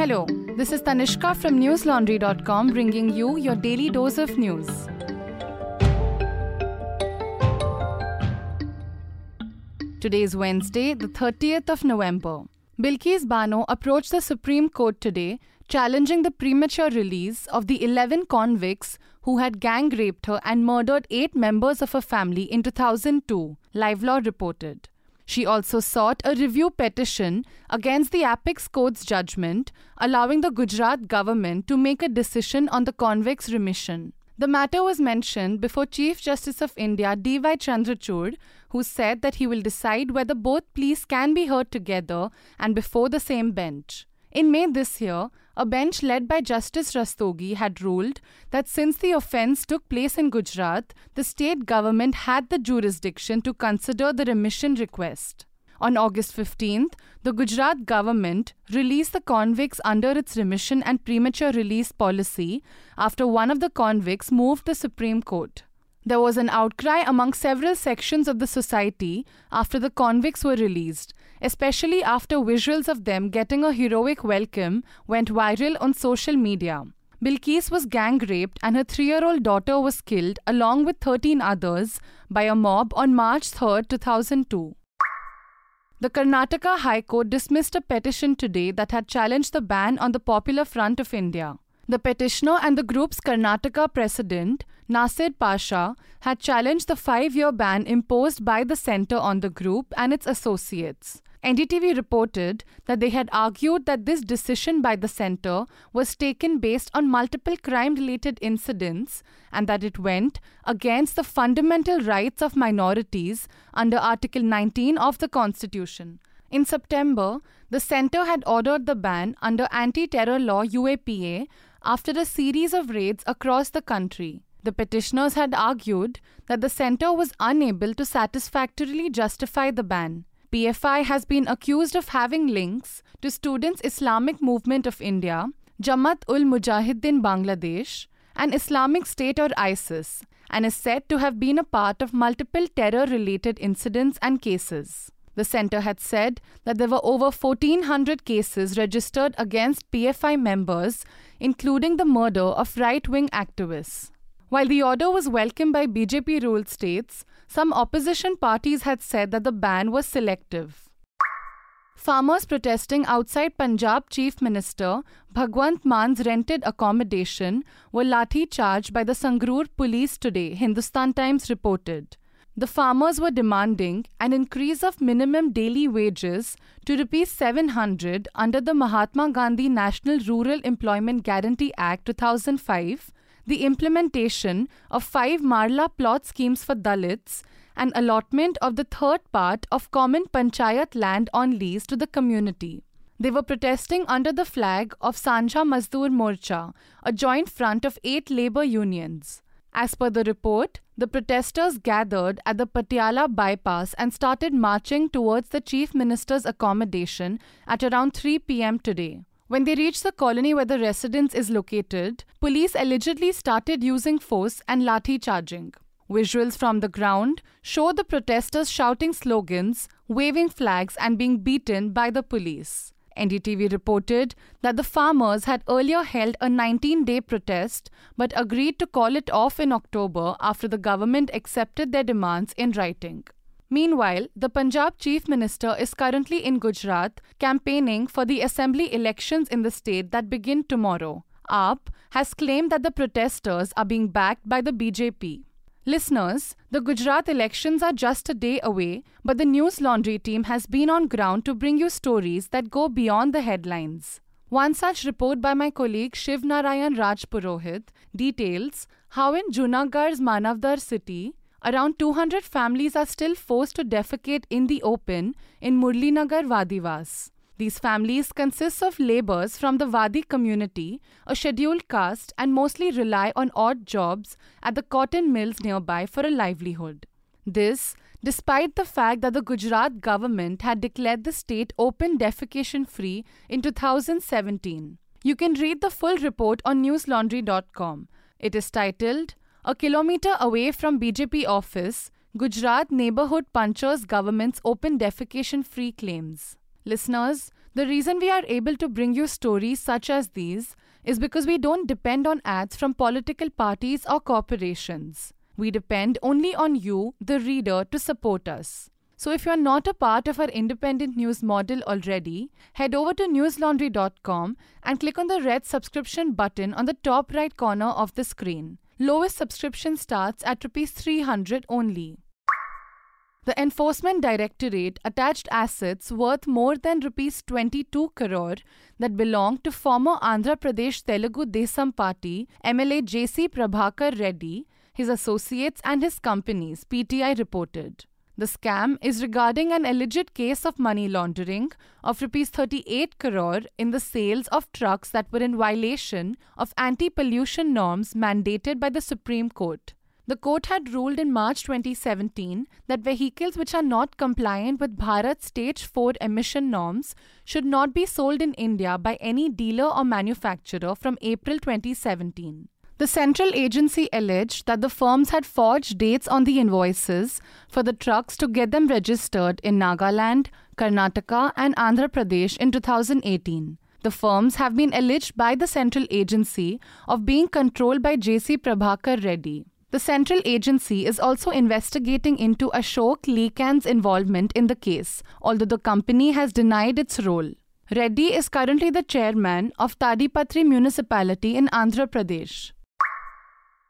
Hello, this is Tanishka from newslaundry.com bringing you your daily dose of news. Today is Wednesday, the 30th of November. Bilkis Bano approached the Supreme Court today challenging the premature release of the 11 convicts who had gang raped her and murdered eight members of her family in 2002, Live Law reported. She also sought a review petition against the Apex Court's judgment, allowing the Gujarat government to make a decision on the convicts' remission. The matter was mentioned before Chief Justice of India D.Y. Chandrachud, who said that he will decide whether both pleas can be heard together and before the same bench. In May this year, a bench led by Justice Rastogi had ruled that since the offence took place in Gujarat, the state government had the jurisdiction to consider the remission request. On August 15th, the Gujarat government released the convicts under its remission and premature release policy after one of the convicts moved the Supreme Court. There was an outcry among several sections of the society after the convicts were released, especially after visuals of them getting a heroic welcome went viral on social media. Bilkis was gang raped and her three year old daughter was killed along with 13 others by a mob on March 3, 2002. The Karnataka High Court dismissed a petition today that had challenged the ban on the Popular Front of India. The petitioner and the group's Karnataka president, Nasir Pasha, had challenged the five year ban imposed by the centre on the group and its associates. NDTV reported that they had argued that this decision by the centre was taken based on multiple crime related incidents and that it went against the fundamental rights of minorities under Article 19 of the Constitution. In September, the centre had ordered the ban under anti terror law UAPA after a series of raids across the country. The petitioners had argued that the centre was unable to satisfactorily justify the ban. PFI has been accused of having links to Students Islamic Movement of India, Jamaat ul Mujahideen Bangladesh, and Islamic State or ISIS, and is said to have been a part of multiple terror related incidents and cases. The center had said that there were over 1,400 cases registered against PFI members, including the murder of right wing activists. While the order was welcomed by BJP ruled states, some opposition parties had said that the ban was selective. Farmers protesting outside Punjab Chief Minister Bhagwant Mann's rented accommodation were lathi charged by the Sangrur police today, Hindustan Times reported. The farmers were demanding an increase of minimum daily wages to rupees 700 under the Mahatma Gandhi National Rural Employment Guarantee Act 2005 the implementation of five Marla plot schemes for Dalits, and allotment of the third part of common panchayat land on lease to the community. They were protesting under the flag of Sanjha Mazdoor Morcha, a joint front of eight labor unions. As per the report, the protesters gathered at the Patiala bypass and started marching towards the chief minister's accommodation at around 3 pm today. When they reached the colony where the residence is located, police allegedly started using force and lathi charging. Visuals from the ground show the protesters shouting slogans, waving flags, and being beaten by the police. NDTV reported that the farmers had earlier held a 19 day protest but agreed to call it off in October after the government accepted their demands in writing. Meanwhile, the Punjab Chief Minister is currently in Gujarat campaigning for the assembly elections in the state that begin tomorrow. AAP has claimed that the protesters are being backed by the BJP. Listeners, the Gujarat elections are just a day away, but the News Laundry team has been on ground to bring you stories that go beyond the headlines. One such report by my colleague Shiv Narayan Rajpurohit details how in Junagadh's Manavadar city, Around 200 families are still forced to defecate in the open in Murlinagar Vadivas. These families consist of laborers from the Wadi community, a scheduled caste, and mostly rely on odd jobs at the cotton mills nearby for a livelihood. This, despite the fact that the Gujarat government had declared the state open defecation free in 2017. You can read the full report on newslaundry.com. It is titled a kilometer away from BJP office, Gujarat neighborhood punchers government's open defecation free claims. Listeners, The reason we are able to bring you stories such as these is because we don't depend on ads from political parties or corporations. We depend only on you, the reader, to support us. So if you are not a part of our independent news model already, head over to newslaundry.com and click on the red subscription button on the top right corner of the screen. Lowest subscription starts at rupees 300 only. The Enforcement Directorate attached assets worth more than rupees 22 crore that belonged to former Andhra Pradesh Telugu Desam Party MLA JC Prabhakar Reddy, his associates and his companies, PTI reported. The scam is regarding an alleged case of money laundering of rupees 38 crore in the sales of trucks that were in violation of anti-pollution norms mandated by the Supreme Court. The court had ruled in March 2017 that vehicles which are not compliant with Bharat Stage 4 emission norms should not be sold in India by any dealer or manufacturer from April 2017. The central agency alleged that the firms had forged dates on the invoices for the trucks to get them registered in Nagaland, Karnataka, and Andhra Pradesh in 2018. The firms have been alleged by the central agency of being controlled by JC Prabhakar Reddy. The central agency is also investigating into Ashok Leyland's involvement in the case, although the company has denied its role. Reddy is currently the chairman of Tadipatri municipality in Andhra Pradesh.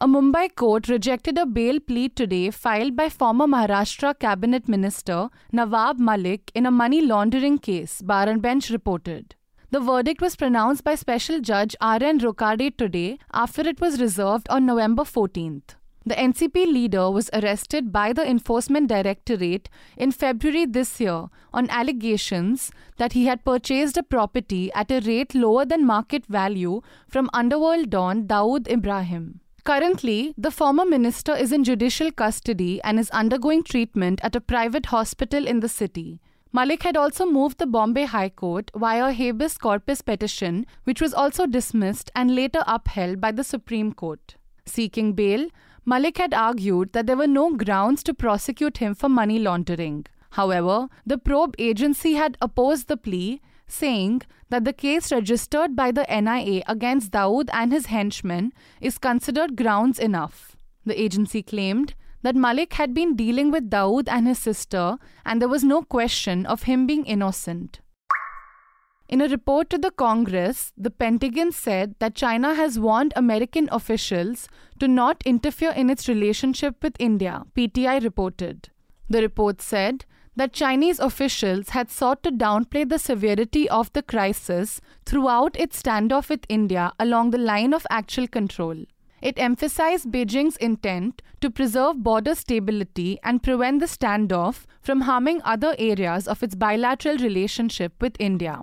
A Mumbai court rejected a bail plea today filed by former Maharashtra cabinet minister Nawab Malik in a money laundering case, Bar and Bench reported. The verdict was pronounced by Special Judge R.N. Rokade today after it was reserved on November 14th. The NCP leader was arrested by the Enforcement Directorate in February this year on allegations that he had purchased a property at a rate lower than market value from underworld don Dawood Ibrahim. Currently, the former minister is in judicial custody and is undergoing treatment at a private hospital in the city. Malik had also moved the Bombay High Court via habeas corpus petition, which was also dismissed and later upheld by the Supreme Court. Seeking bail, Malik had argued that there were no grounds to prosecute him for money laundering. However, the probe agency had opposed the plea, saying that the case registered by the NIA against Dawood and his henchmen is considered grounds enough. The agency claimed that Malik had been dealing with Dawood and his sister, and there was no question of him being innocent. In a report to the Congress, the Pentagon said that China has warned American officials to not interfere in its relationship with India, PTI reported. The report said that Chinese officials had sought to downplay the severity of the crisis throughout its standoff with India along the line of actual control. It emphasized Beijing's intent to preserve border stability and prevent the standoff from harming other areas of its bilateral relationship with India.